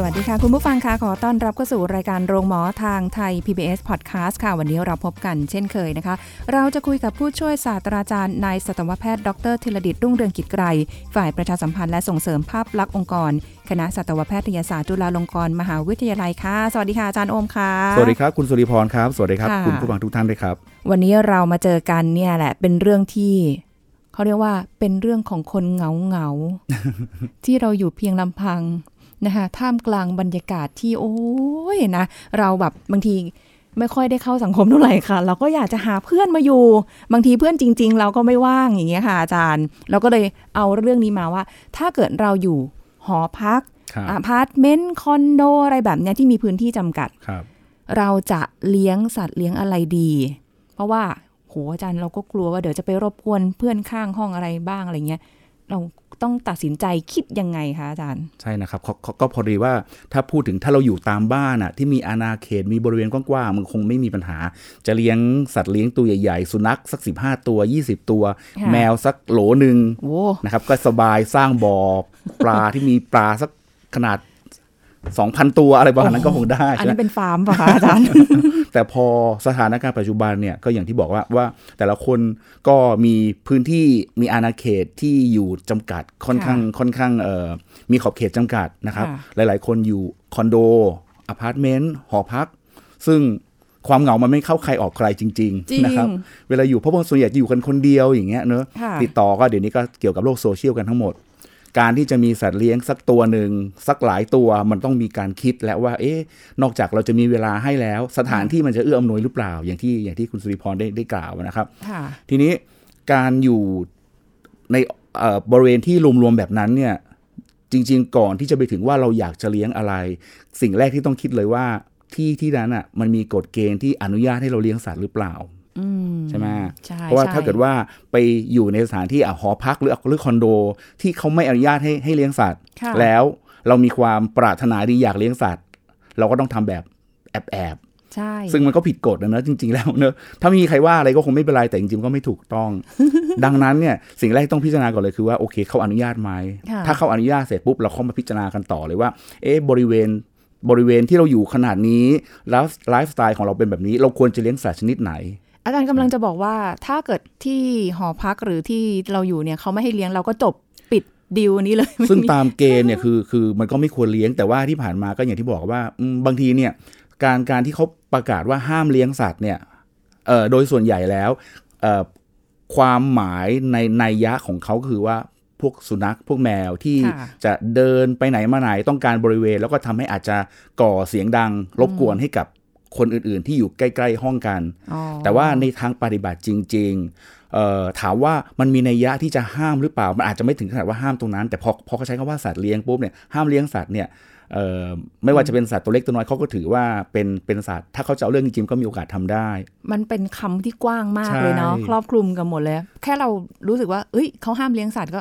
สวัสดีค่ะ คุณผู้ฟังค่ะขอต้อนรับเข้าสู่รายการโรงหมอทางไทย PBS Podcast ค่ะ วันนี้เราพบกันเช่นเคยนะคะ เราจะคุยกับผู้ช่วยศาสตราจารย์นายสัตวแพทย์ ดรธีรดิตรุ่งเรืองกิจไกร ฝ่ายประชาสัมพันธ์และส่งเสริมภาพลักษณ์องค์กร คณะสัตวแพทยศาสตร์จุฬาลงกรณ์มหาวิทยาลัยค่ะ สวัสดีค่ะอาจารย์โอมค่ะ สวัสดีครับคุณสุริพรครับ สวัสดีครับค่ะคุณผู้ฟังทุกท่านด้วยครับ วันนี้เรามาเจอกันเนี่ยแหละเป็นเรื่องที่เขาเรียกว่าเป็นเรื่องของคนเหงาเหงาๆที่เราอยู่เพียงลำพัง นะคะท่ามกลางบรรยากาศที่โอ้ยนะ เราแบบบางทีไม่ค่อยได้เข้าสังคมเท่าไหร่ค่ะ เราก็อยากจะหาเพื่อนมาอยู่ บางทีเพื่อนจริง ๆ เราก็ไม่ว่างอย่างเงี้ยค่ะอาจารย์ เราก็เลยเอาเรื่องนี้มาว่า ถ้าเกิดเราอยู่หอพักครับอพาร์ตเมนต์คอนโดอะไรแบบเนี้ยที่มีพื้นที่จำกัดครับเราจะเลี้ยงสัตว์เลี้ยงอะไรดี เพราะว่าโหอาจารย์เราก็กลัวว่าเดี๋ยวจะไปรบกวนเพื่อนข้างห้องอะไรบ้างอะไรเงี้ย เราต้องตัดสินใจคิดยังไงคะอาจารย์ ใช่นะครับเขาเขาก็พอดีว่าถ้าพูดถึงถ้าเราอยู่ตามบ้านอะที่มีอาณาเขตมีบริเวณกว้างๆมันคงไม่มีปัญหา จะเลี้ยงสัตว์เลี้ยงตัวใหญ่ๆ สุนัขสัก 15 ตัว 20 ตัวค่ะแมวสักโหลหนึ่งโอ้นะครับก็สบายสร้างบ่อปลาที่มีปลาสักขนาด 2,000 ตัวอะไรประมาณนั้นก็คงได้ อันใช่ไหมนี้เป็นฟาร์มป่ะคะอาจารย์ แต่พอสถานการณ์ปัจจุบันเนี่ยก็อย่างที่บอกว่าว่าแต่ละคนก็มีพื้นที่มีอาณาเขตที่อยู่จำกัดค่อนข้างค่อนข้างเอ่อมีขอบเขตจำกัดนะครับค่ะหลาย ๆ คนอยู่คอนโดอพาร์ตเมนต์หอพัก ซึ่งความเหงามันไม่เข้าใครออกใครจริงจริงๆนะครับ เวลาอยู่เพราะว่าส่วนใหญ่จะอยู่กันคนเดียวอย่างเงี้ยเนอะค่ะติดต่อก็เดี๋ยวนี้ก็เกี่ยวกับโลกโซเชียลกันทั้งหมด การที่จะมีสัตว์เลี้ยงสักตัวหนึ่งสักหลายตัวมันต้องมีการคิดแล้วว่า เอ๊ะนอกจากเราจะมีเวลาให้แล้ว สถานที่มันจะเอื้ออำนวยหรือเปล่า อย่างที่อย่างที่คุณสุริพรได้ได้กล่าวนะครับค่ะทีนี้การอยู่ในเอ่อบริเวณที่รวมๆแบบนั้นเนี่ยจริง ๆ ก่อนที่จะไปถึงว่าเราอยากจะเลี้ยงอะไร สิ่งแรกที่ต้องคิดเลยว่าที่ที่นั้นอะมันมีกฎเกณฑ์ที่อนุญาตให้เราเลี้ยงสัตว์หรือเปล่าอืม ใช่ไหมใช่เพราะว่าใช่ถ้าเกิดว่าไปอยู่ในสถานที่อะหอพักหรือหรือคอนโด ที่เขาไม่อนุญาตให้ให้เลี้ยงสัตว์ค่ะแล้วเรามีความปรารถนาดีอยากเลี้ยงสัตว์ เราก็ต้องทำแบบแอบแอบๆใช่ ซึ่งมันก็ผิดกฎนะเนอะจริง ๆ แล้วเนอะถ้าไม่มีใครว่าอะไรก็คงไม่เป็นไรแต่จริงๆก็ไม่ถูกต้อง ดังนั้นเนี่ยสิ่งแรกที่ต้องพิจารณาก่อนเลยคือว่าโอเคเขาอนุญาตไหมค่ะถ้าเขาอนุญาตเสร็จปุ๊บเราเข้ามาพิจารณากันต่อเลยว่า เอ๊ะบริเวณบริเวณที่เราอยู่ขนาดนี้แล้วไลฟ์สไตล์ของเราเป็นแบบนี้ เราควรจะเลี้ยงสัตว์ชนิดไหน อาจารย์กำลังจะบอกว่าถ้าเกิดที่หอพักหรือที่เราอยู่เนี่ยเขาไม่ให้เลี้ยงเราก็จบปิดดีลนี้เลย ซึ่งไมีตามเกณฑ์เนี่ยคือคือมันก็ไม่ควรเลี้ยงแต่ว่าที่ผ่านมาก็อย่างที่บอกว่าอืมบางทีเนี่ยการการที่เขาประกาศว่าห้ามเลี้ยงสัตว์เนี่ยเอ่อโดยส่วนใหญ่แล้วเอ่อความหมายในในยยะของเขาคือว่าพวกสุนัขพวกแมวที่ค่ะจะเดินไปไหนมาไหนต้องการบริเวณ แล้วก็ทำให้อาจจะก่อเสียงดังรบกวนให้กับ คนอื่น ๆ ที่อยู่ใกล้ ๆ ห้องกันอ๋อแต่ว่าในทางปฏิบัติจริงๆเอ่อถามว่ามันมีนัยยะที่จะห้ามหรือเปล่า มันอาจจะไม่ถึงขนาดว่าห้ามตรงนั้น แต่พอพอเขาใช้คำว่าสัตว์เลี้ยงปุ๊บเนี่ยห้ามเลี้ยงสัตว์เนี่ยเอ่อไม่ว่าจะเป็นสัตว์ตัวเล็กตัวน้อยเขาก็ถือว่าเป็นเป็นสัตว์ ถ้าเขาจะเอาเรื่องจริงๆก็มีโอกาสทำได้ มันเป็นคำที่กว้างมากใช่เลยเนาะครอบคลุมกันหมดเลย แค่เรารู้สึกว่า เอ้ยเขาห้ามเลี้ยงสัตว์ก็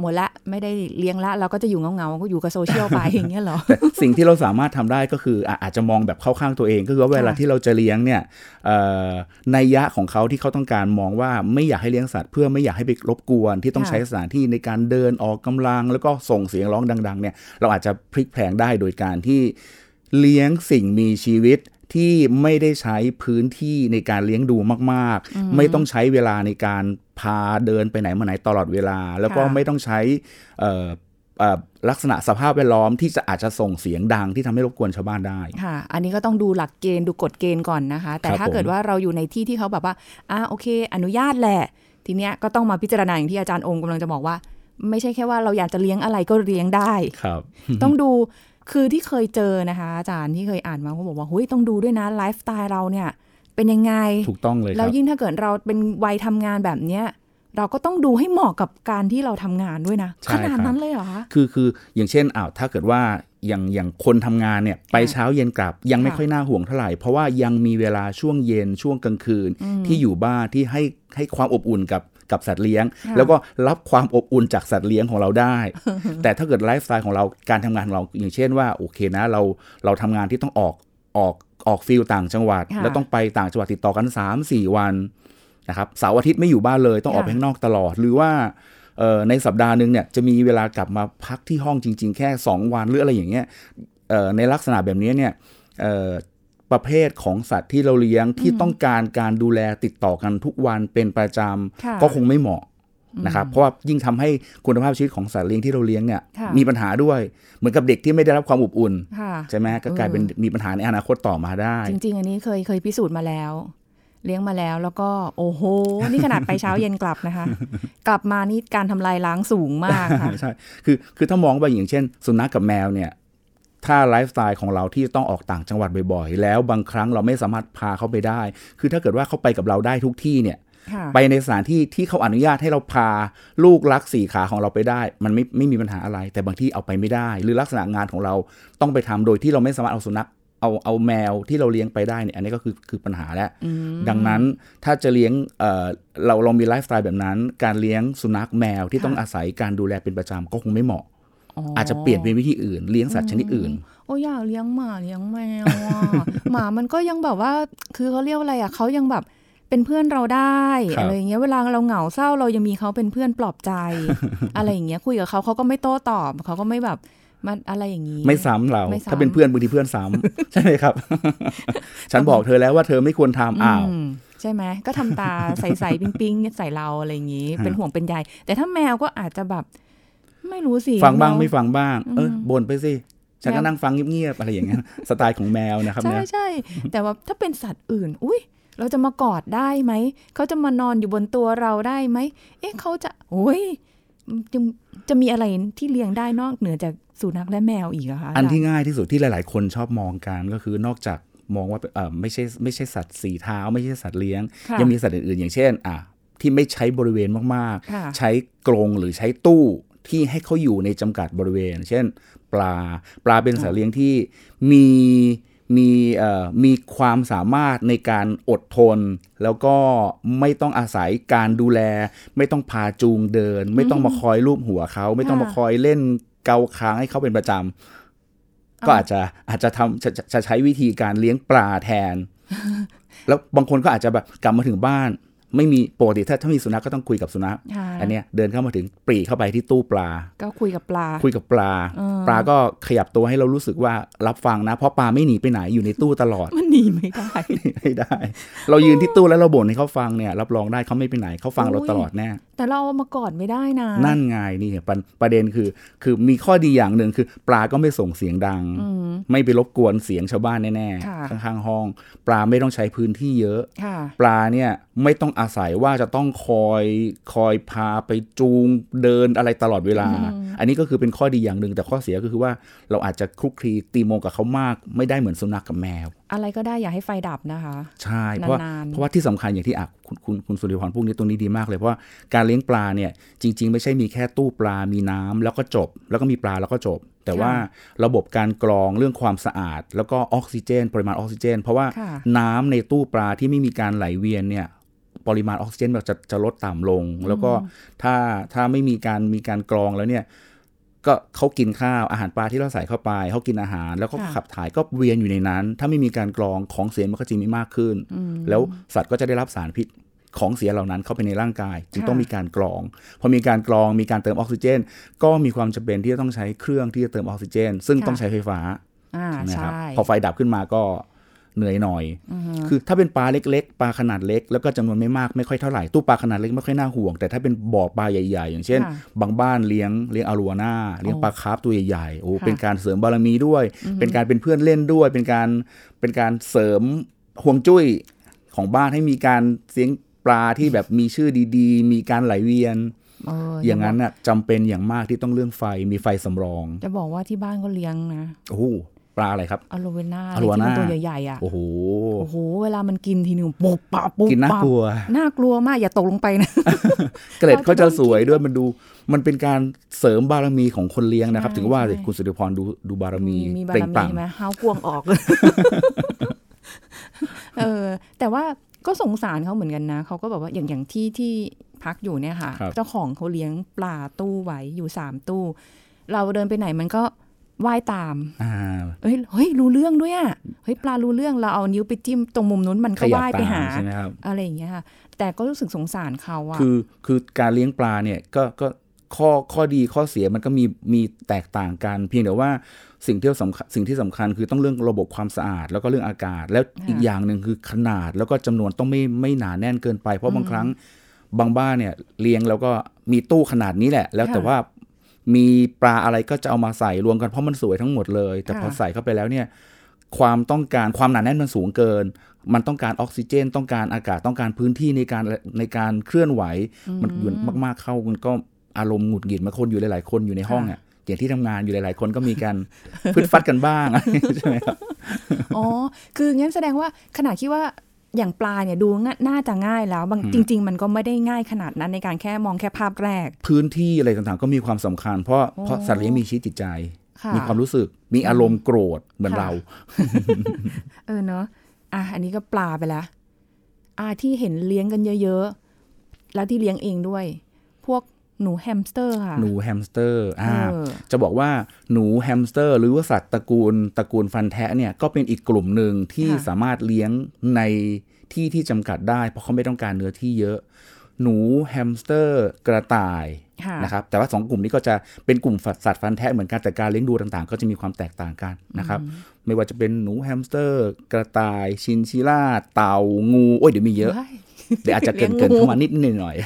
หมดละไม่ได้เลี้ยงละ เราก็จะอยู่เงาๆก็อยู่กับโซเชียลไปอย่างเงี้ยเหรอแต่สิ่งที่เราสามารถทำได้ก็คืออะอาจจะมองแบบเข้าข้างตัวเอง ก็คือว่าเวลาค่ะที่เราจะเลี้ยงเนี่ยเอ่อนัยยะของเขาที่เขาต้องการมองว่าไม่อยากให้เลี้ยงสัตว์เพื่อไม่อยากให้ไปรบกวน ที่ต้องค่ะใช้สถานที่ในการเดินออกกำลัง แล้วก็ส่งเสียงร้องดัง ๆ เนี่ยเราอาจจะพลิกแพลงได้โดยการที่เลี้ยงสิ่งมีชีวิต ที่ไม่ได้ใช้พื้นที่ในการเลี้ยงดูมาก ๆ ไม่ต้องใช้เวลาในการพาเดินไปไหนมาไหนตลอดเวลา แล้วก็ค่ะไม่ต้องใช้เอ่อเอ่อลักษณะสภาพแวดล้อมที่จะอาจจะส่งเสียงดังที่ทำให้รบกวนชาวบ้านได้ค่ะ อันนี้ก็ต้องดูหลักเกณฑ์ดูกฎเกณฑ์ก่อนนะคะ แต่ครับถ้าเกิดผมว่าเราอยู่ในที่ที่เขาแบบว่าอ่าโอเค อนุญาตแหละ ทีเนี้ยก็ต้องมาพิจารณาอย่างที่อาจารย์องค์กำลังจะบอกว่า ไม่ใช่แค่ว่าเราอยากจะเลี้ยงอะไรก็เลี้ยงได้ครับ ต้องดู คือที่เคยเจอนะคะ อาจารย์ที่เคยอ่านมาเขาบอกว่าเฮ้ยต้องดูด้วยนะไลฟ์สไตล์เราเนี่ย เป็นยังไงถูกต้องเลยคแล้รัวบยิ่งถ้าเกิดเราเป็นวัยทำงานแบบเนี้ยเราก็ต้องดูให้เหมาะกับการที่เราทำงานด้วยนะใช่ขนาดครับนั้นเลยเหรอคะคือคืออย่างเช่นอ้าวถ้าเกิดว่าอย่างอย่างคนทำงานเนี่ยไปเช้าเย็นกลับยังไม่ค่ะค่อยน่าห่วงเท่าไหร่ เพราะว่ายังมีเวลาช่วงเย็นช่วงกลางคืนที่อยู่บ้านที่ให้ให้ความอบอุ่นกับ กับสัตว์เลี้ยงค่ะแล้วก็รับความอบอุ่นจากสัตว์เลี้ยงของเราได้ แต่ถ้าเกิดไลฟ์สไตล์ของเราการทำงานของเราอย่างเช่นว่าโอเคนะเราเราทำงานที่ต้องออกออกออกฟิลต่างจังหวัดค่ะแล้วต้องไปต่างจังหวัดติดต่อกัน 3-4 วันนะครับเสาร์อาทิตย์ไม่อยู่บ้านเลยต้องออกไปค่ะข้างนอกตลอดหรือว่าเอ่อในสัปดาห์หนึ่งเนี่ยจะมีเวลากลับมาพักที่ห้องจริง ๆ แค่ 2 วันหรืออะไรอย่างเงี้ยเอ่อในลักษณะแบบนี้เนี่ยเอ่อ ประเภทของสัตว์ที่เราเลี้ยงที่ต้องการการดูแลติดต่อกันทุกวันเป็นประจค่ะำก็คงไม่เหมาะนะครับเพราะว่ายิ่งทำให้คุณภาพชีวิตของสัตว์เลี้ยงที่เราเลี้ยงเนี่ยค่ะมีปัญหาด้วยเหมือนกับเด็กที่ไม่ได้รับความอบอุ่นค่ะใช่ไหมก็กลายเป็นมีปัญหาในอนาคตต่อมาได้ จริง ๆ อันนี้เคยเคยพิสูจน์มาแล้ว เลี้ยงมาแล้วแล้วก็โอ้โห นี่ขนาดไปเช้าเย็นกลับนะคะ กลับมานี่การทำลายล้างสูงมากค่ะใช่คือคือถ้ามองไปอย่างเช่น สุนัขกับแมวเนี่ย ถ้าไลฟ์สไตล์ของเราที่ต้องออกต่างจังหวัดบ่อยๆ แล้วบางครั้งเราไม่สามารถพาเขาไปได้ คือถ้าเกิดว่าเขาไปกับเราได้ทุกที่เนี่ยค่ะไปในสถานที่ที่เขาอนุญาตให้เราพาลูกรักสี่ขาของเราไปได้ มันไม่ไม่มีปัญหาอะไร แต่บางที่เอาไปไม่ได้ หรือลักษณะงานของเราต้องไปทำโดยที่เราไม่สามารถเอาสุนัขเอาเอาแมวที่เราเลี้ยงไปได้เนี่ยอันนี้ก็คือคือปัญหาแล้ว ดังนั้นถ้าจะเลี้ยงเอ่อเราเรามีไลฟ์สไตล์แบบนั้น การเลี้ยงสุนัขแมวที่ต้องอาศัยการดูแลเป็นประจำก็คงไม่เหมาะ อาจจะเปลี่ยนเป็นวิธีอื่น เลี้ยงสัตว์ชนิดอื่น โอ้อยากเลี้ยงหมาเลี้ยงแมวอะหมามันก็ยังแบบว่า คือเขาเรียกว่าอะไรอะเขายังแบบเป็นเพื่อนเราได้ครับอะไรอย่างเงี้ยเวลาเราเหงาเศร้าเรายังมีเขาเป็นเพื่อนปลอบใจ อะไรอย่างเงี้ยคุยกับเขาเขาก็ไม่โต้ตอบเขาก็ไม่แบบมาอะไรอย่างงี้ ไม่ซ้ำเราไม่ซ้ำถ้าเป็นเพื่อนบางทีเพื่อนซ้ำใช่ไหมครับ ฉันบอกเธอแล้วว่าเธอไม่ควรทำอ้าวอืมใช่ไหมก็ทำตาใสๆปิ๊งๆใส่เราอะไรอย่างงี้ฮะเป็นห่วงเป็นใยแต่ถ้าแมวก็อาจจะแบบ ไม่รู้สิ ฟังบ้างแวไม่ฟังบ้าง เออบ่นไปสิฉันก็แมวนั่งฟังเงียบๆอะไรอย่างเงี้ยสไตล์ของแมวนะครับใช่เนี่ยใช่แต่ว่าถ้าเป็นสัตว์อื่น อุ้ยเราจะมากอดได้ไหม เขาจะมานอนอยู่บนตัวเราได้ไหม เอ๊ะเขาจะโอ้ยจะจะมีอะไรที่เลี้ยงได้นอกเหนือจากสุนัขและแมวอีกอะคะอันที่ง่ายที่สุดที่หลาย ๆ คนชอบมองกันก็คือนอกจากมองว่าเออไม่ใช่ไม่ใช่สัตว์สีเท้า ไม่ใช่สัตว์เลี้ยงค่ะยังมีสัตว์อื่นๆ อย่างเช่น อะที่ไม่ใช้บริเวณมากค่ะๆใช้กรงหรือใช้ตู้ ที่ให้เขาอยู่ในจำกัดบริเวณ เช่น ปลาปลาเป็นสัตว์เลี้ยงที่มีมีเอ่อมีความสามารถในการอดทน แล้วก็ไม่ต้องอาศัยการดูแล ไม่ต้องพาจูงเดิน ไม่ต้องมาคอยลูบหัวเขา ไม่ต้องมาคอยเล่นเกาค้างให้เขาเป็นประจำก็อาจจะอาจจะทำจะจะจะใช้วิธีการเลี้ยงปลาแทน แล้วบางคนก็อาจจะแบบกลับมาถึงบ้าน ไม่มีปกติถ้าถ้ามีสุนัขก็ต้องคุยกับสุนัขค่ะอันเนี้ยเดินเข้ามาถึงปรีเข้าไปที่ตู้ปลา ก็คุยกับปลา คุยกับปลาเออปลาก็ขยับตัวให้เรารู้สึกว่ารับฟังนะ เพราะปลาไม่หนีไปไหนอยู่ในตู้ตลอด มันหนีไม่ได้ไม่ได้ เรายืนที่ตู้แล้วเราบ่นให้เขาฟังเนี่ยรับรองได้เขาไม่ไปไหนเขาฟังเราอุ้ยตลอดแน่ แต่เราเอามากอดไม่ได้นะ นั่นไงนี่ประประเด็นคือ คือมีข้อดีอย่างหนึ่งคือ ปลาก็ไม่ส่งเสียงดังอืมไม่ไปรบกวนเสียงชาวบ้านแน่ค่ะๆข้างๆห้อง ปลาไม่ต้องใช้พื้นที่เยอะค่ะปลาเนี่ยไม่ต้องอาศัยว่าจะต้องคอยคอยพาไปจูงเดินอะไรตลอดเวลา อันนี้ก็คือเป็นข้อดีอย่างหนึ่งแต่ข้อเสียก็คือว่าเราอาจจะคลุกคลีตีโมงกับเขามาก ไม่ได้เหมือนสุนัขกับแมว อะไรก็ได้อย่าให้ไฟดับนะคะ ใช่เพราะว่านานๆเพราะว่าที่สำคัญอย่างที่อะคุณคุณคุณสุริพรพวกนี้ตรงนี้ดีมากเลย เพราะว่าการเลี้ยงปลาเนี่ยจริง ๆ ไม่ใช่มีแค่ตู้ปลา มีน้ำแล้วก็จบ แล้วก็มีปลาแล้วก็จบ แต่ว่าระบบการกรองเรื่องความสะอาด แล้วก็ออกซิเจน ปริมาณออกซิเจน เพราะว่าค่ะน้ำในตู้ปลาที่ไม่มีการไหลเวียนเนี่ยปริมาณออกซิเจนมันจะจะลดต่ำลง แล้วก็ถ้าถ้าไม่มีการมีการกรองแล้วเนี่ย ก็เขากินข้าวอาหารปลาที่เราใส่เข้าไปเขากินอาหารแล้วก็ค่ะขับถ่ายก็เวียนอยู่ในนั้น ถ้าไม่มีการกรองของเสียมันก็จะมีมากขึ้น แล้วสัตว์ก็จะได้รับสารพิษของเสียเหล่านั้นเข้าไปในร่างกาย จึงค่ะต้องมีการกรอง พอมีการกรองมีการเติมออกซิเจน ก็มีความจำเป็นที่จะต้องใช้เครื่องที่จะเติมออกซิเจน ซึ่งต้องใช้ไฟฟ้าอ่านะครับใช่พอไฟดับขึ้นมาก็ เหนื่อยหน่อย คือถ้าเป็นปลาเล็ก ๆ ปลาขนาดเล็ก แล้วก็จำนวนไม่มากไม่ค่อยเท่าไหร่ตู้ปลาขนาดเล็กไม่ค่อยน่าห่วง แต่ถ้าเป็นบ่อปลาใหญ่ ๆ อย่างเช่นค่ะบางบ้านเลี้ยงเลี้ยงอารัวนาเลี้ยงโอ้ปลาคาร์ฟตัวใหญ่ๆโอ้ค่ะเป็นการเสริมบารมีด้วย เป็นการเป็นเพื่อนเล่นด้วย เป็นการเป็นการเสริมห่วงจุ้ยของบ้านให้มีการเสียงปลาที่แบบมีชื่อดีๆ มีการไหลเวียนเอออย่างนั้นน่ะจำเป็นอย่างมากที่ต้องเรื่องไฟมีไฟสำรอง จะบอกว่าที่บ้านก็เลี้ยงนะ โอ้โห ปลาอะไรครับอโลเวน่าอะโลวาน่าที่มันตัวใหญ่ๆอะโอ้โหโอ้โหเวลามันกินทีนึงปุบปะปุบกินน่าปะกลัวน่ากลัวมากอย่าตกลงไปนะเกล็ดเราจะก็จะโดนสวยด้วยมันดูมันเป็นการเสริมบารมีของคนเลี้ยงนะครับใช่ถึงว่าเลยใช่คุณสุริพรดูดูบารมีมีบาเปล่รงปลั่มีงไหมห้าวกวงออกเออแต่ว่าก็สงสารเขาเหมือนกันนะเขาก็แบบว่าอย่างอย่างที่ที่พักอยู่เนี่ยค่ะครับเจ้าของเขาเลี้ยงปลาตู้ไว้อยู่สามตู้ เราเดินไปไหนมันก็ว่ายตามอ่า เฮ้ยเฮ้ยรู้เรื่องด้วยอะเฮ้ยปลารู้เรื่องเราเอานิ้วไปจิ้มตรงมุมนู้นมันขก็ยับว่ายไปตามหาใช่ไหมครับอะไรอย่างเงี้ยค่ะแต่ก็รู้สึกสงสารเขาอะคือคือการเลี้ยงปลาเนี่ยก็ก็ข้อข้อดีข้อเสียมันก็มีมีแตกต่างกัน เพียงแต่ว่าสิ่งที่สำคัญสิ่งที่สำคัญคือต้องเรื่องระบบความสะอาด แล้วก็เรื่องอากาศ แล้วอีกอย่างหนึ่งคือขนาดแล้วก็จำนวนต้องไม่ไม่หนาแน่นเกินไป เพราะบางครั้งบางบ้านเนี่ยเลี้ยงแล้วก็มีตู้ขนาดนี้แหละ แล้วแต่ว่า มีปลาอะไรก็จะเอามาใส่รวมกันเพราะมันสวยทั้งหมดเลย แต่พอใส่เข้าไปแล้วเนี่ยความต้องการความหนาแน่นมันสูงเกิน มันต้องการออกซิเจน ต้องการอากาศต้องการพื้นที่ในการในการเคลื่อนไหว มันอยู่มาก ๆเข้ามันก็อารมณ์หงุดหงิดมาคนอยู่หลายๆ คนอยู่ในห้องอะอย่างที่ทำงานอยู่หลาย ๆ คนก็มีการฟึดฟัดกันบ้างใช่ไหมครับอ๋อคืองั้นแสดงว่าขนาดที่ว่า อย่างปลาเนี่ยดูง่าน่าจะง่ายแล้วบางจริง ๆ มันก็ไม่ได้ง่ายขนาดนั้นในการแค่มองแค่ภาพแรก พื้นที่อะไรต่างๆ ก็มีความสำคัญ เพราะเพราะสัตว์เลี้ยงมีชีวิตจิตใจค่ะมีความรู้สึกมีอารมณ์โกรธเหมือนค่ะเรา เออเนอะอะอันนี้ก็ปลาไปแล้วอะที่เห็นเลี้ยงกันเยอะ ๆ แล้วที่เลี้ยงเองด้วย พวก หนูแฮมสเตอร์ค่ะ หนูแฮมสเตอร์อ่าเออจะบอกว่าหนูแฮมสเตอร์ หรือว่าสัตว์ตระกูลตระกูลฟันแทะเนี่ยก็เป็นอีกกลุ่มหนึ่งที่ค่ะสามารถเลี้ยงในที่ที่จำกัดได้ เพราะเขาไม่ต้องการเนื้อที่เยอะ หนูแฮมสเตอร์กระต่ายค่ะนะครับแต่ว่าสองกลุ่มนี้ก็จะเป็นกลุ่มสัตว์ฟันแทะเหมือนกันแต่การเลี้ยงดูต่างๆ ก็จะมีความแตกต่างกันนะครับ ไม่ว่าจะเป็นหนูแฮมสเตอร์ กระต่ายชินชิล่าเต่างู โอ้ยเดี๋ยวมีเยอะว้าย เดี๋ยวอาจจะเกินเกินเลี้เกิยงงูเข้ามานิดนิดหน่อย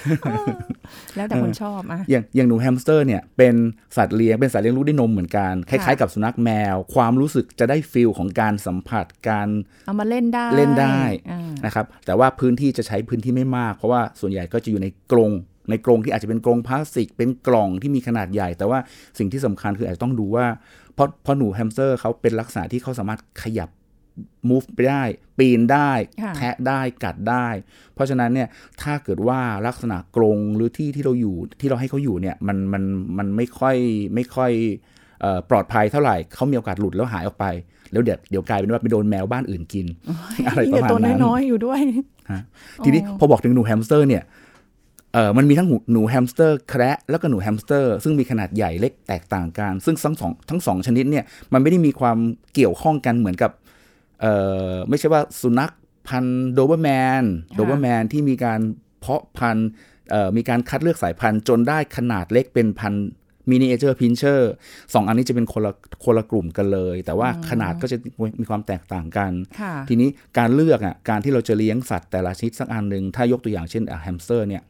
แล้วแต่คนชอบอะอย่างอย่างหนูแฮมสเตอร์เนี่ยเป็นสัตว์เลี้ยงเป็นสัตว์เลี้ยงลูกด้วยนมเหมือนกัน คล้ายๆกับสุนัขแมว ความรู้สึกจะได้ feel ของการสัมผัสการเอามาเล่นได้เล่นได้อ่านะครับแต่ว่าพื้นที่จะใช้พื้นที่ไม่มาก เพราะว่าส่วนใหญ่ก็จะอยู่ในกรงในกรงที่อาจจะเป็นกรงพลาสติก เป็นกล่องที่มีขนาดใหญ่ แต่ว่าสิ่งที่สำคัญคืออาจจะต้องดูว่าเพราะเพราะหนูแฮมสเตอร์เขาเป็นลักษณะที่เขาสามารถขยับ move ไปได้ ปีนได้ค่ะแทะได้กัดได้ เพราะฉะนั้นเนี่ยถ้าเกิดว่าลักษณะกรงหรือที่ที่เราอยู่ที่เราให้เขาอยู่เนี่ยมันมันมันไม่ค่อยไม่ค่อยเอ่อปลอดภัยเท่าไหร่เขามีโอกาสหลุดแล้วหายออกไป แล้วเดี๋ยวเดี๋ยวกลายเป็นว่าไปโดนแมวบ้านอื่นกิน อะไรประมาณตัวนั้นน้อยๆอยู่ด้วยฮะทีนี้พอบอกถึงหนูแฮมสเตอร์เนี่ยเออมันมีทั้งหนูหนูแฮมสเตอร์แคระแล้วก็หนูแฮมสเตอร์ซึ่งมีขนาดใหญ่เล็กแตกต่างกัน ซึ่งทั้งสองทั้งสองชนิดเนี่ยมันไม่ได้มีความเกี่ยวข้องกันเหมือนกับเออ ไม่ใช่ว่าสุนัขพันธุ์โดเบอร์แมนโดเบอร์แมนที่มีการเพาะพันธุ์เอ่อมีการคัดเลือกสายพันธุ์จนได้ขนาดเล็กเป็นพันธุ์ Miniature Pinscher สองอันนี้จะเป็นคนละคนละกลุ่มกันเลย แต่ว่าขนาดก็จะมีความแตกต่างกันค่ะทีนี้การเลือกอะการที่เราจะเลี้ยงสัตว์แต่ละชนิดสักอันหนึ่งถ้ายกตัวอย่างเช่นแฮมสเตอร์เนี่ย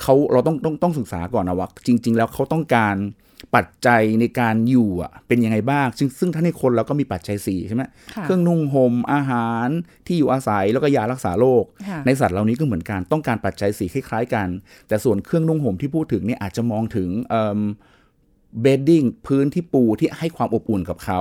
เขาเราต้องต้องต้องศึกษาก่อนนะว่าจริง ๆ แล้วเขาต้องการ ปัจจัยในการอยู่อะเป็นยังไงบ้าง ซึ่งซึ่งถ้าในคนเราก็มีปัจจัยสี่ใช่ไหมค่ะเครื่องนุ่งห่มอาหารที่อยู่อาศัยแล้วก็ยารักษาโรคค่ะในสัตว์เหล่านี้ก็เหมือนกันต้องการปัจจัยสีคล้ายๆกัน แต่ส่วนเครื่องนุ่งห่มที่พูดถึงเนี่ยอาจจะมองถึงเบดดิ้งพื้นที่ปูที่ให้ความอบอุ่นกับเขา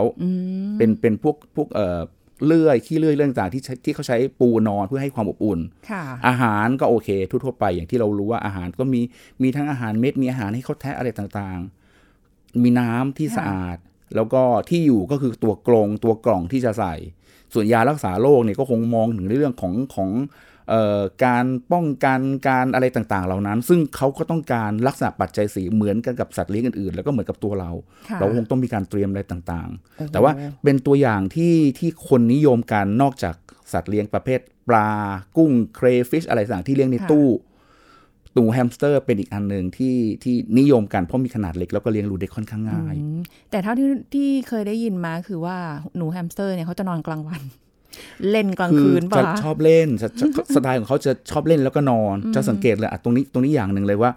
เป็นเป็นพวกพวกเอ่อเลื่อยขี้เลื่อยเรื่องต่างๆที่ใช้ที่เขาใช้ปูนอนเพื่อให้ความอบอุ่นค่ะอาหารก็โอเคทั่วๆไปอย่างที่เรารู้ว่าอาหารก็มีมีทั้งอาหารเม็ดมีอาหารให้เขาแทะอะไรต่างๆ มีน้ำที่ค่ะสะอาด แล้วก็ที่อยู่ก็คือตัวกรงตัวกล่องที่จะใส่ ส่วนยารักษาโรคเนี่ยก็คงมองถึงเรื่องของของเอ่อการป้องกันการอะไรต่างๆ เหล่านั้น ซึ่งเขาก็ต้องการลักษณะปัจจัยสีเหมือนกันกับสัตว์เลี้ยงอื่นๆ แล้วก็เหมือนกับตัวเราค่ะเราคงต้องมีการเตรียมอะไรต่างโอ้โหๆแต่ว่าเป็นตัวอย่างที่ที่คนนิยมกันนอกจากสัตว์เลี้ยงประเภทปลากุ้งเครฟิชอะไรต่างๆที่เลี้ยงในตู้ หนูแฮมสเตอร์เป็นอีกอันหนึ่งที่ที่นิยมกันเพราะมีขนาดเล็กแล้วก็เลี้ยงดูได้ค่อนข้างง่ายอืมแต่เท่าที่ที่เคยได้ยินมาคือว่าหนูแฮมสเตอร์เนี่ยเขาจะนอนกลางวัน เล่นกลางคืคืนจะป่ะคะชอบเล่นจะจะสไตล์ของเขาจะชอบเล่นแล้วก็นอน จะสังเกตเลยอะตรงนี้ตรงนี้อย่างหนึ่งเลยว่า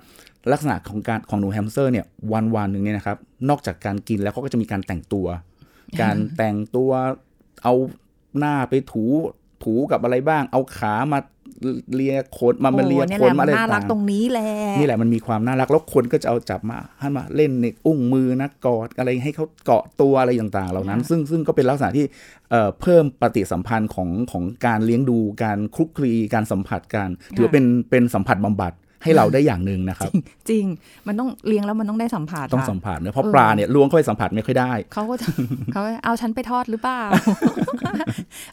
ลักษณะของการของหนูแฮมสเตอร์เนี่ยวันวันหนึ่งเนี่ยนะครับนอกจากการกินแล้วเขาก็จะมีการแต่งตัว การแต่งตัวเอาหน้าไปถูถูกับอะไรบ้าง เอาขามา เลียขนมามันเลียโอ้ขนมาอะไรน่ารักต่างตรงนี้แหละนี่แหละมันมีความน่ารักแล้วคนก็จะเอาจับมาให้มาเล่นในอุ้งมือนะกอดอะไรให้เขาเกาะตัวอะไรต่างๆ เหล่านั้น ซึ่งซึ่งก็เป็นลักษณะที่เอ่อเพิ่มปฏิสัมพันธ์ของของการเลี้ยงดูการคลุกคลีการสัมผัสกันถือว่าเป็นเป็นสัมผัสบำบัด ให้เราได้อย่างหนึ่งนะครับ จริงมันต้องเลี้ยงแล้วมันต้องได้สัมผัสต้องค่ะสัมผัสเนอะเพราะเออปลาเนี่ยล้วงเข้าไปสัมผัสไม่ค่อยได้เขาก็จะเขาว่าเอาฉันไปทอดหรือเปล่า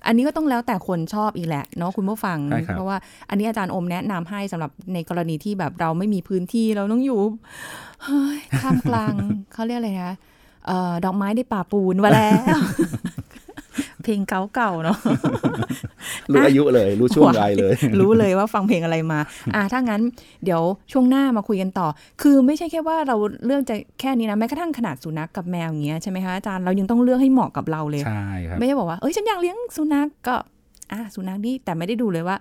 อันนี้ก็ต้องแล้วแต่คนชอบอีกแหละเนาะคุณผู้ฟังใช่ครับเพราะว่าอันนี้อาจารย์อมแนะนำให้สำหรับในกรณีที่แบบเราไม่มีพื้นที่เราต้องอยู่เฮ้ยท่ามกลางเขาเรียกอะไรนะเอ่อดอกไม้ในป่าปูนมาแล้ว เพลงเก่าๆเนาะรู้อายุเลย รู้ช่วงวัยเลย รู้เลยว่าฟังเพลงอะไรมา อ่าถ้างั้นเดี๋ยวช่วงหน้ามาคุยกันต่อ คือไม่ใช่แค่ว่าเราเลือกจะแค่นี้นะแม้กระทั่งขนาดสุนัขกับแมวอย่างเงี้ยใช่ไหมคะอาจารย์เรายังต้องเลือกให้เหมาะกับเราเลยใช่ครับไม่ได้บอกว่าเอ้ยฉันอยากเลี้ยงสุนัขกก็อะสุนัขนี่แต่ไม่ได้ดูเลยว่า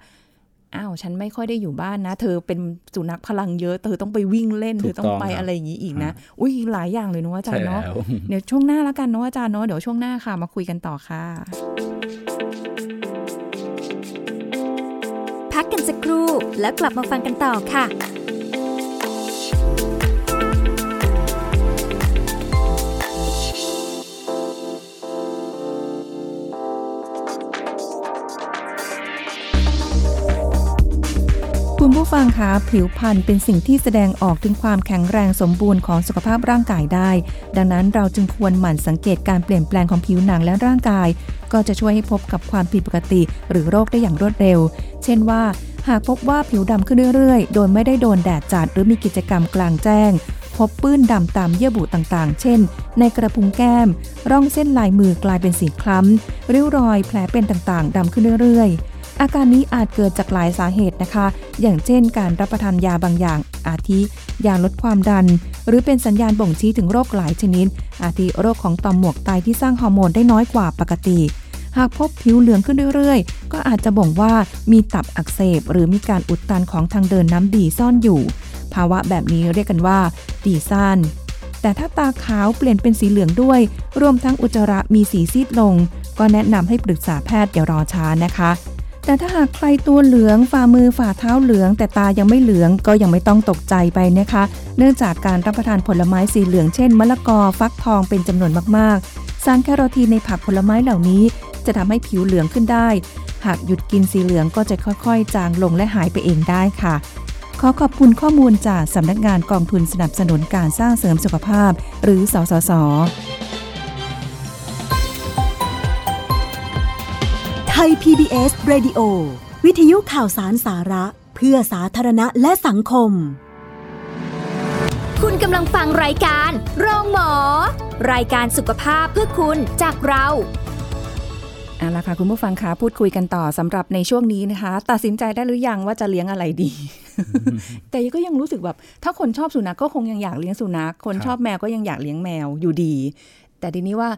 อ้าวฉันไม่ค่อยได้อยู่บ้านนะ เธอเป็นสุนัขพลังเยอะ เธอต้องไปวิ่งเล่น เธถูอกต้องไปต้องครับอะไรอย่างนี้อีกนะ อุ้ยหลายอย่างเลยเนาะอาจารใช่ย์เนาะแล้วเดี๋ยวช่วงหน้าแล้วกันเนาะอาจารย์เนาะ เดี๋ยวช่วงหน้าค่ะมาคุยกันต่อค่ะ พักกันสักครู่แล้วกลับมาฟังกันต่อค่ะ คุณผู้ฟังคะผิวพรรณเป็นสิ่งที่แสดงออกถึงความแข็งแรงสมบูรณ์ของสุขภาพร่างกายได้ ดังนั้นเราจึงควรหมั่นสังเกตการเปลี่ยนแปลงของผิวหนังและร่างกาย ก็จะช่วยให้พบกับความผิดปกติ หรือโรคได้อย่างรวดเร็ว เช่นว่า หากพบว่าผิวดำขึ้นเรื่อยๆ โดยไม่ได้โดนแดดจัดหรือมีกิจกรรมกลางแจ้ง พบปื้นดำตามเยื่อบุต่างๆ เช่น ในกระพุ้งแก้ม ร่องเส้นลายมือกลายเป็นสีคล้ำริ้วรอยแผลเป็นต่างๆดำขึ้นเรื่อยๆ อาการนี้อาจเกิดจากหลายสาเหตุนะคะ อย่างเช่น การรับประทานยาบางอย่าง อาทิยาลดความดัน หรือเป็นสัญญาณบ่งชี้ถึงโรคหลายชนิด อาทิโรคของต่อมหมวกไตที่สร้างฮอร์โมนได้น้อยกว่าปกติ หากพบผิวเหลืองขึ้นเรื่อยๆ ก็อาจจะบ่งว่ามีตับอักเสบ หรือมีการอุดตันของทางเดินน้ำดีซ่อนอยู่ ภาวะแบบนี้เรียกกันว่าดีซ่านแต่ถ้าตาขาวเปลี่ยนเป็นสีเหลืองด้วย รวมทั้งอุจจาระมีสีซีดลง ก็แนะนำให้ปรึกษาแพทย์อย่ารอช้านะคะ แต่ถ้าหากใครตัวเหลืองฝ่ามือฝ่าเท้าเหลือง แต่ตายังไม่เหลืองก็ยังไม่ต้องตกใจไปนะคะ เนื่องจากการรับประทานผลไม้สีเหลืองเช่นมะละกอฟักทองเป็นจำนวนมากๆ สารแคโรทีนในผักผลไม้เหล่านี้ จะทำให้ผิวเหลืองขึ้นได้ หากหยุดกินสีเหลืองก็จะค่อยๆ จางลงและหายไปเองได้ค่ะ ขอขอบคุณข้อมูลจากสำนักงานกองทุนสนับสนุนการสร้างเสริมสุขภาพ หรือสสส ทย PBS Radio วิทยุข่าวสารสาระ เพื่อสาธารณะและสังคม คุณกำลังฟังรายการโรงหมอ รายการสุขภาพเพื่อคุณจากเราเอาละค่ะคุณผู้ฟังคะพูดคุยกันต่อสำหรับในช่วงนี้นะคะ ตัดสินใจได้หรือยังว่าจะเลี้ยงอะไรดี แต่ก็ยังรู้สึกแบบ ถ้าคนชอบสุนัขก็คงยังอยากเลี้ยงสุนัขคนครับชอบแมวก็ยังอยากเลี้ยงแมวอยู่ดี แต่ทีนี้ว่า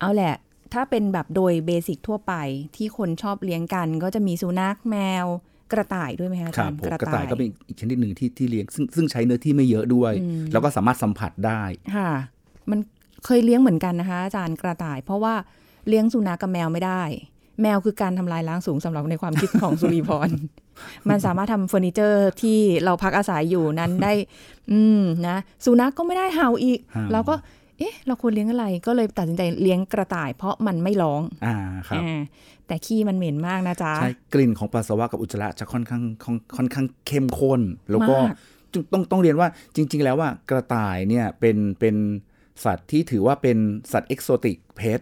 เอาแหละ ถ้าเป็นแบบโดย basic ทั่วไปที่คนชอบเลี้ยงกัน ก็จะมีสุนัขแมวกระต่ายด้วยไหมคะอาจารย์ครับผมกระต่ายก็เป็นอีกชนิดหนึ่งที่ที่เลี้ยงซึ่งซึ่งใช้เนื้อที่ไม่เยอะด้วย แล้วก็สามารถสัมผัสได้ค่ะ มันเคยเลี้ยงเหมือนกันนะคะ อาจารย์กระต่าย เพราะว่าเลี้ยงสุนัขกับแมวไม่ได้ แมวคือการทำลายล้างสูงสำหรับในความคิดของสุริพรมันสามารถทำเฟอร์นิเจอร์ที่เราพักอาศัยอยู่นั้นได้ อืมนะสุนัขก็ไม่ได้เห่าอีกเห่าเราก็ เอ๊ะ เราควรเลี้ยงอะไร ก็เลยตัดสินใจเลี้ยงกระต่าย เพราะมันไม่ร้อง อ่า ครับอ่าแต่ขี้มันเหม็นมากนะจ๊ะ ใช่ กลิ่นของปัสสาวะกับอุจจาระจะค่อนข้างค่อนค่อนข้างเข้มข้น แล้วก็มากต้องต้องต้องเรียนว่าจริง ๆ แล้วว่ากระต่ายเนี่ยเป็นเป็นสัตว์ที่ถือว่าเป็นสัตว์เอกโซติกเพส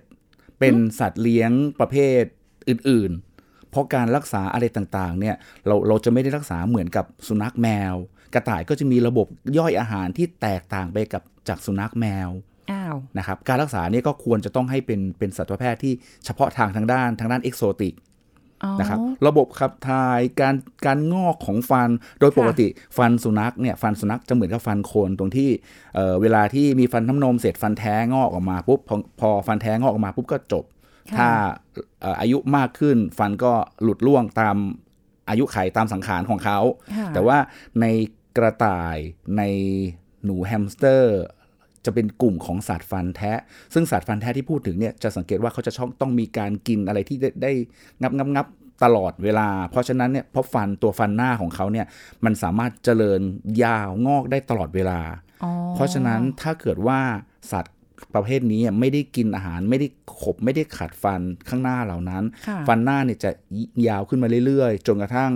เป็นสัตว์เลี้ยงประเภทอื่น ๆ เพราะการรักษาอะไรต่าง ๆ เนี่ยเราเราจะไม่ได้รักษาเหมือนกับสุนัขแมว กระต่ายก็จะมีระบบย่อยอาหารที่แตกต่างไปกับจากสุนัขแมวอ้าว นะครับการรักษาเนี่ยก็ควรจะต้องให้เป็นเป็นสัตวแพทย์ที่เฉพาะทางทางด้านทางด้านเอกโซติกอ๋อนะครับระบบขับถ่ายการการงอกของฟัน โดยค่ะปกติฟันสุนัขเนี่ยฟันสุนัขจะเหมือนกับฟันโคนตรงที่เอ่อเวลาที่มีฟันน้ำนมเสร็จฟันแท้งอกออกมาปุ๊บพอพอฟันแท้งอกออกมาปุ๊บก็จบ ถ้าเอ่ออายุมากขึ้นฟันก็หลุดร่วงตามอายุไขตามสังขารของเขาค่ะแต่ว่าในกระต่ายในหนูแฮมสเตอร์ จะเป็นกลุ่มของสัตว์ฟันแท้ ซึ่งสัตว์ฟันแท้ที่พูดถึงเนี่ยจะสังเกตว่าเขาจะชอบต้องมีการกินอะไรที่ได้ได้งับงับงับตลอดเวลา เพราะฉะนั้นเนี่ยเพราะฟันตัวฟันหน้าของเขาเนี่ยมันสามารถเจริญยาวงอกได้ตลอดเวลาอ๋อเพราะฉะนั้นถ้าเกิดว่าสัตว์ประเภทนี้ไม่ได้กินอาหารไม่ได้ขบไม่ได้ขัดฟันข้างหน้าเหล่านั้นค่ะฟันหน้าเนี่ยจะยาวขึ้นมาเรื่อยๆ จนกระทั่ง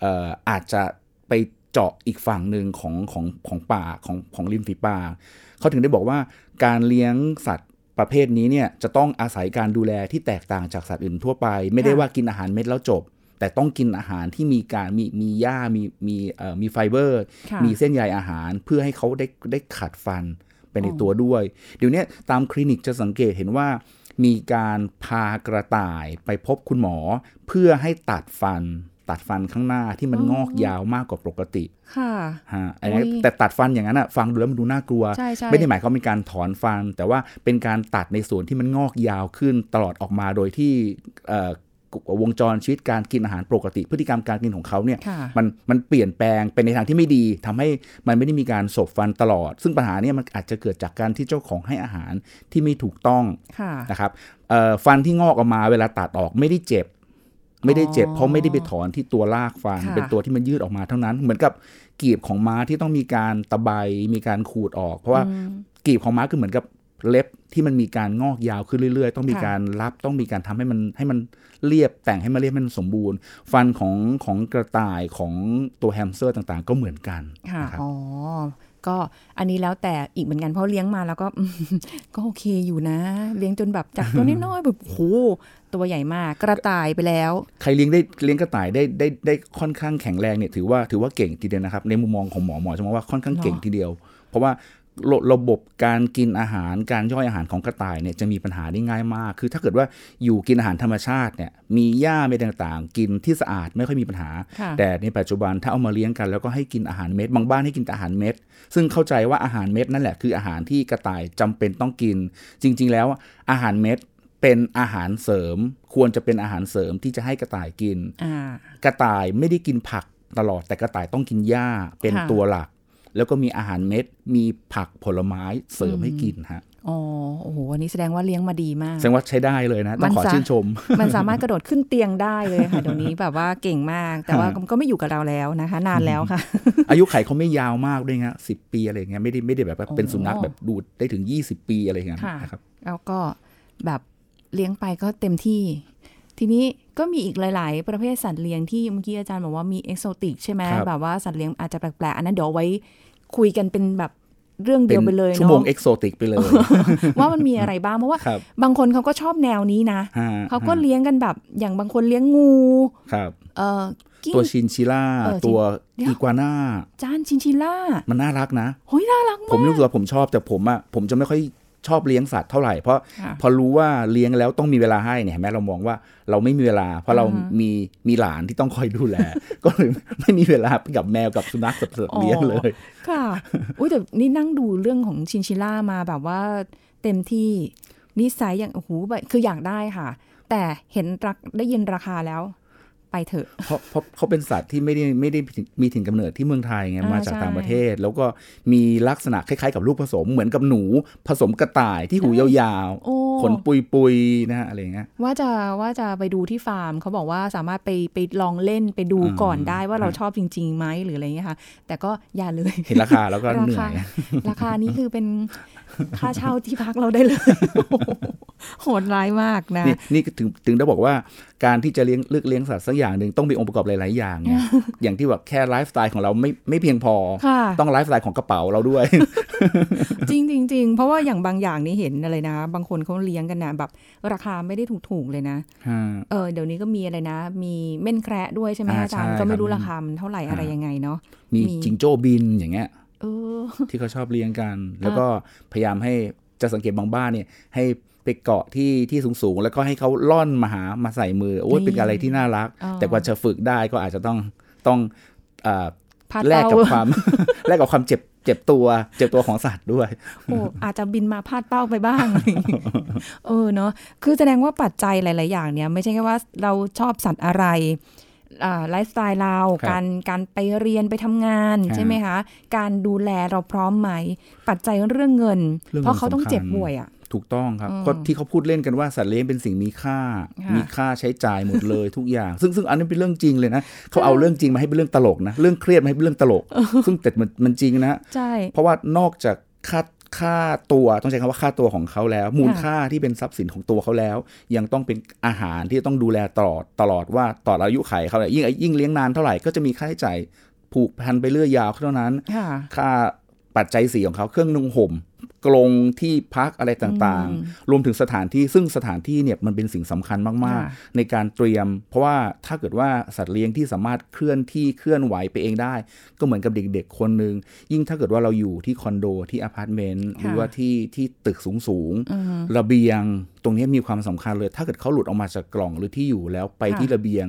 เอ่ออาจจะไป เจาะอีกฝั่งหนึ่งของของของป่าของของริมฝีปากเขาถึงได้บอกว่าการเลี้ยงสัตว์ประเภทนี้เนี่ยจะต้องอาศัยการดูแลที่แตกต่างจากสัตว์อื่นทั่วไป ไม่ได้ว่ากินอาหารเม็ดแล้วจบ แต่ต้องกินอาหารที่มีการมีมีหญ้ามีมีเอ่อมีไฟเบอร์ มีเส้นใยอาหารเพื่อให้เขาได้ได้ขัดฟันไปในตัวด้วย เดี๋ยวนี้ตามคลินิกจะสังเกตเห็นว่ามีการพากระต่ายไปพบคุณหมอเพื่อให้ตัดฟัน ตัดฟันข้างหน้าที่มันงอกยาวมากกว่าปกติ ค่ะฮะอันนี้โอ้ยแต่ตัดฟันอย่างนั้นอะฟังดูแล้วมันดูน่ากลัวใช่ใช่ไม่ได้หมายความเป็นการถอนฟัน แต่ว่าเป็นการตัดในส่วนที่มันงอกยาวขึ้นตลอดออกมาโดยที่เอ่อวงจรชีวิตการกินอาหารปกติ พฤติกรรมการกินของเขาเนี่ยค่ะมันมันเปลี่ยนแปลงเป็นในทางที่ไม่ดีทำให้มันไม่ได้มีการสบฟันตลอด ซึ่งปัญหาเนี้มันอาจจะเกิดจากการที่เจ้าของให้อาหารที่ไม่ถูกต้องค่ะนะครับเอ่อฟันที่งอกออกมาเวลาตัดออกไม่ได้เจ็บ ไม่ได้เจ็บอ๋อเพราะไม่ได้ไปถอนที่ตัวรากฟันค่ะเป็นตัวที่มันยืดออกมาเท่านั้น เหมือนกับกีบของม้าที่ต้องมีการตะไบมีการขูดออก เพราะว่าอืมกีบของม้าคือเหมือนกับเล็บที่มันมีการงอกยาวขึ้นเรื่อย ๆ ต้องมีค่ะการรับต้องมีการทำให้มันให้มันเรียบแต่งให้มันเรียบให้มันสมบูรณ์ ฟันของของกระต่ายของตัวแฮมสเตอร์ต่างๆ ก็เหมือนกันค่ะนะครับอ๋อก็อันนี้แล้วแต่อีกเหมือนกันเพราะเลี้ยงมาแล้วก็ก็โอเคอยู่นะ เลี้ยงจนแบบจากตัวน้อยๆแบบโห ตัวใหญ่มากกระต่ายไปแล้ว ใครเลี้ยงได้เลี้ยงกระต่ายได้ได้ได้ค่อนข้างแข็งแรงเนี่ยถือว่าถือว่าเก่งทีเดียวนะครับ ในมุมมองของหมอหมอจะมองว่าค่อนข้างเหรอเก่งทีเดียว เพราะว่าระระบบการกินอาหารการย่อยอาหารของกระต่ายเนี่ยจะมีปัญหาได้ง่ายมาก คือถ้าเกิดว่าอยู่กินอาหารธรรมชาติเนี่ยมีหญ้าเม็ดต่างๆ กินที่สะอาดไม่ค่อยมีปัญหาค่ะแต่ในปัจจุบันถ้าเอามาเลี้ยงกันแล้วก็ให้กินอาหารเม็ดบางบ้านให้กินแต่อาหารเม็ด ซึ่งเข้าใจว่าอาหารเม็ดนั่นแหละคืออาหารที่กระต่ายจำเป็นต้องกิน จริง ๆ แล้วอาหารเม็ด เป็นอาหารเสริม ควรจะเป็นอาหารเสริมที่จะให้กระต่ายกินอ่ากระต่ายไม่ได้กินผักตลอดแต่กระต่ายต้องกินหญ้าเป็นค่ะตัวหลัก แล้วก็มีอาหารเม็ด มีผักผลไม้เสริมให้กินฮะอ๋อโอ้โหอันนี้แสดงว่าเลี้ยงมาดีมาก แสดงว่าใช้ได้เลยนะต้องขอมันจะชื่นชม มันสามารถกระโดดขึ้นเตียงได้เลยค่ะเดี๋ยวนี้แบบว่าเก่งมาก แต่ว่าก็ไม่อยู่กับเราแล้วนะคะ นานแล้วค่ะ อายุไขเขาไม่ยาวมากด้วยฮะสิบปีอะไรอย่างเงี้ยไม่ได้ไม่ได้แบบว่าอ๋อเป็นสุนัขแบบดูดได้ถึง 20 ปีอะไรอย่างเงี้ยค่ะนะครับแล้วก็แบบ เลี้ยงไปก็เต็มที่ ทีนี้ก็มีอีกหลาย ๆ ประเภทสัตว์เลี้ยงที่เมื่อกี้อาจารย์บอกว่ามีเอกโซติกใช่ไหมครับแบบว่าสัตว์เลี้ยงอาจจะแปลก ๆ อันนั้นเดี๋ยวเอาไว้คุยกันเป็นแบบเรื่องเดียวเป็ยวนไปเลยชั่วโมงเนาะเอ exotic ไปเลย ว่ามันมีอะไรบ้างเพราะว่าครับบางคนเขาก็ชอบแนวนี้นะฮะเขาก็ฮะเลี้ยงกันแบบอย่างบางคนเลี้ยงงูครับเอ่อกิ้งตัวชินชิล่าเออตัวเดี๋ยวอีกัวน่าอาจารย์ชินชิล่ามันน่ารักนะโหยน่ารักผมมากรู้สึกว่าผมชอบแต่ผมอะผมจะไม่ค่อย ชอบเลี้ยงสัตว์เท่าไหร่เพราะค่ะพอรู้ว่าเลี้ยงแล้วต้องมีเวลาให้เนี่ยเห็นไหมเรามองว่าเราไม่มีเวลา เพราะเราอือฮะมีมีหลานที่ต้องคอยดูแล ก็เลยไม่มีเวลากับแมวกับสุนัขกับสัตว์เลี้ยงเลยค่ะอุ้ยแต่นี่นั่งดูเรื่องของชินชิล่ามาแบบว่าเต็มที่นิสัยอย่างโอ้โหแบบคืออยากได้ค่ะ แต่เห็นรักได้ยินราคาแล้ว ไปเถอะเพราะเพราะเขาเป็นสัตว์ที่ไม่ได้ไม่ได้มีถิ่นกำเนิดที่เมืองไทยไงอ่ามาจากใช่ต่างประเทศ แล้วก็มีลักษณะคล้ายๆกับลูกผสมเหมือนกับหนูผสมกระต่ายที่หูยาวโอ้ๆขนปุยๆนะฮะอะไรอย่างเงี้ยว่าจะว่าจะไปดูที่ฟาร์มเขาบอกว่าสามารถไปไปลองเล่นไปดูอืมก่อนได้ว่าเราอ่าชอบจริงๆไหมหรืออะไรเงี้ยค่ะแต่ก็อย่าเลยเห็นราคาแล้วก็ราเหนื่อคายราคานี้คือเป็นค่าเช่าที่พักเราได้เลยโหดร้ายมากนะนี่นี่ถึงถึงได้บอกว่าการที่จะเลี้ยงเลือกเลี้ยงสัตว์สักอย่างหนึ่งต้องมีองค์ประกอบหลาย ๆ อย่างไงอย่างที่แบบแค่ไลฟ์สไตล์ของเราไม่ไม่เพียงพอค่ะต้องไลฟ์สไตล์ของกระเป๋าเราด้วยจริงจริงจริงเพราะว่าอย่างบางอย่างนี่เห็นอะไรนะ บางคนเขาเลี้ยงกันนะแบบราคาไม่ได้ถูก ๆ เลยนะเออเดี๋ยวนี้ก็มีอะไรนะ มีเม่นแคระด้วยใช่ไหมอ่าอาจารย์ใช่ก็ไม่รู้ครับราคามันเท่าไหร่อะไรอ่ายัยังไงเนาะมีมีจิงโจ้บินอย่างเงี้ยเออที่เขาชอบเลี้ยงกัน แล้วก็พยายามให้จะสังเกตบางบ้านเนี่ยให้ ไปเกาะที่ที่สูงๆ แล้วก็ให้เขาล่อนมาหามาใส่มือโอ้ยนี่เป็นอะไรที่น่ารักอ๋อแต่กว่าจะฝึกได้ก็อาจจะต้องต้องเอ่อพาดแลกเป้ากับความแลกกับความเจ็บเจ็บตัว เจ็บตัวของสัตว์ด้วยโอ้อาจจะบินมาพาดเป้าไปบ้างอะไรอย่างงี้เออเนาะคือแสดงว่าปัจจัยหลาย ๆ อย่างเนี่ย ไม่ใช่แค่ว่าเราชอบสัตว์อะไรอ่าไลฟ์สไตล์เราครับการการไปเรียนไปทำงานครับใช่ไหมคะ การดูแลเราพร้อมไหม ปัจจัยเรื่องเงินเรื่องเงินเพราะเขาต้องสำคัญเจ็บป่วยอะ ถูกต้องครับอืมก็ที่เขาพูดเล่นกันว่าสัตว์เลี้ยงเป็นสิ่งมีค่าค่ะมีค่าใช้จ่ายหมดเลยทุกอย่าง ซึ่งซึ่งอันนี้เป็นเรื่องจริงเลยนะเขาเอาเรื่องจริงมาให้เป็นเรื่องตลกนะเรื่องเครียดมาให้เป็นเรื่องตลก ซึ่งแต่มันมันจริงนะใช่เพราะว่านอกจากค่าค่าตัวต้องใช้คำว่าค่าตัวของเขาแล้ว มูลค่ะค่าที่เป็นทรัพย์สินของตัวเขาแล้ว ยังต้องเป็นอาหารที่ต้องดูแลตลอดตลอดว่าต่ออายุไขเขาเนี่ยยิ่งยิ่งเลี้ยงนานเท่าไหร่ก็จะมีค่าใช้จ่ายผูกพันไปเรื่อยยาวเท่านั้นค่ะค่า ปัจจัยสีของเขาเครื่องนุ่งห่มกรงที่พักอะไรต่างอืมๆรวมถึงสถานที่ซึ่งสถานที่เนี่ยมันเป็นสิ่งสำคัญมากค่ะๆในการเตรียม เพราะว่าถ้าเกิดว่าสัตว์เลี้ยงที่สามารถเคลื่อนที่เคลื่อนไหวไปเองได้ ก็เหมือนกับเด็กๆ คนหนึ่งยิ่งถ้าเกิดว่าเราอยู่ที่คอนโดที่อพาร์ตเมนต์หรือว่าที่ที่ตึกสูงๆอืมระเบียง ตรงนี้มีความสำคัญเลย ถ้าเกิดเขาหลุดออกมาจากกล่องหรือที่อยู่แล้วไปค่ะที่ระเบียง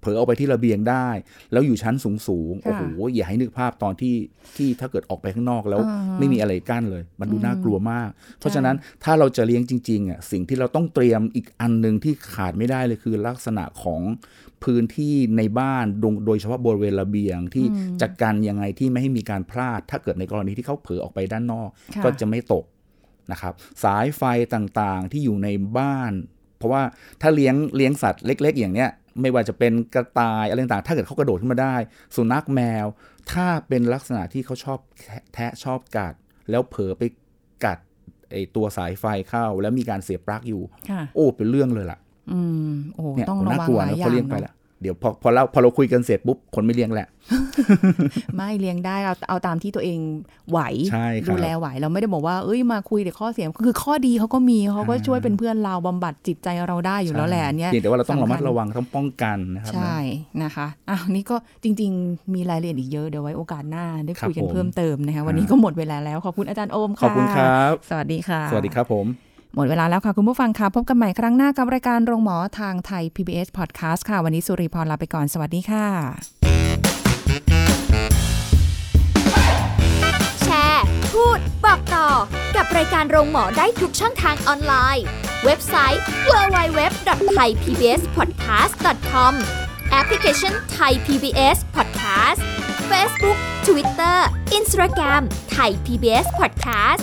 เผลอเอาไปที่ระเบียงได้ แล้วอยู่ชั้นสูงสูงๆค่ะโอ้โหอย่าให้นึกภาพตอนที่ที่ถ้าเกิดออกไปข้างนอกแล้วอ่าฮะไม่มีอะไรกั้นเลย มันดูอืมน่ากลัวมาก เพราะฉะนั้นถ้าเราจะเลี้ยงจริงๆอะสิ่งที่เราต้องเตรียมอีกอันหนึ่งที่ขาดไม่ได้เลยคือลักษณะของพื้นที่ในบ้านโดยโดยเฉพาะบริเวณระเบียงที่จัดการยังไงที่ไม่ให้มีการพลาด ถ้าเกิดในกรณีที่เขาเผลอออกไปด้านนอกค่ะก็จะไม่ตกนะครับ สายไฟต่างๆที่อยู่ในบ้าน เพราะว่าถ้าเลี้ยงเลี้ยงสัตว์เล็ก ๆ อย่างเนี้ยไม่ว่าจะเป็นกระต่ายอะไรต่างๆ ถ้าเกิดเขากระโดดขึ้นมาได้ สุนัขแมว ถ้าเป็นลักษณะที่เขาชอบแทะชอบกัด แล้วเผลอไปกัดไอตัวสายไฟเข้า แล้วมีการเสียบปลั๊กอยู่ค่ะโอ้เป็นเรื่องเลยล่ะ อืมโอ้โหเนี่ยต้องระน่าวังกลัวหลายนะอพอย่างเลี้ยงไปเนอะละ เดี๋ยวพอพอเราพอเราคุยกันเสร็จปุ๊บคนไม่เลี้ยงแหละ ไม่เลี้ยงได้เอาเอาตามที่ตัวเองไหวใช่ครับดูแลไหวเราไม่ได้บอกว่าเอ้ยมาคุยแต่ข้อเสียคือข้อดีเขาก็มีเขาก็ช่วยเป็นเพื่อนเราบำบัดจิตใจเราได้อยู่แล้วแหละอันเนี้ยเพียงแต่ว่าเราต้องระมัดสำคัญระวังต้องป้องกันนะครับใช่นะคะอะนี่ก็จริง ๆ มีรายละเอียดอีกเยอะเดี๋ยวไว้โอกาสหน้าได้คุยกันครับผมเพิ่มเติมนะคะวันนี้ก็หมดเวลาแล้วขอบคุณอาจารย์โอมค่ะขอบคุณครับ สวัสดีค่ะ สวัสดีครับผม หมดเวลาแล้วค่ะคุณผู้ฟังค่ะ พบกันใหม่ครั้งหน้ากับรายการโรงหมอทางไทย PBS Podcast ค่ะ วันนี้สุริพรลาไปก่อนสวัสดีค่ะ แชร์ พูด บอกต่อ กับรายการโรงหมอได้ทุกช่องทางออนไลน์ เว็บไซต์ www.thaipbspodcast.com แอปพลิเคชัน Thai PBS Podcast Facebook Twitter Instagram Thai PBS Podcast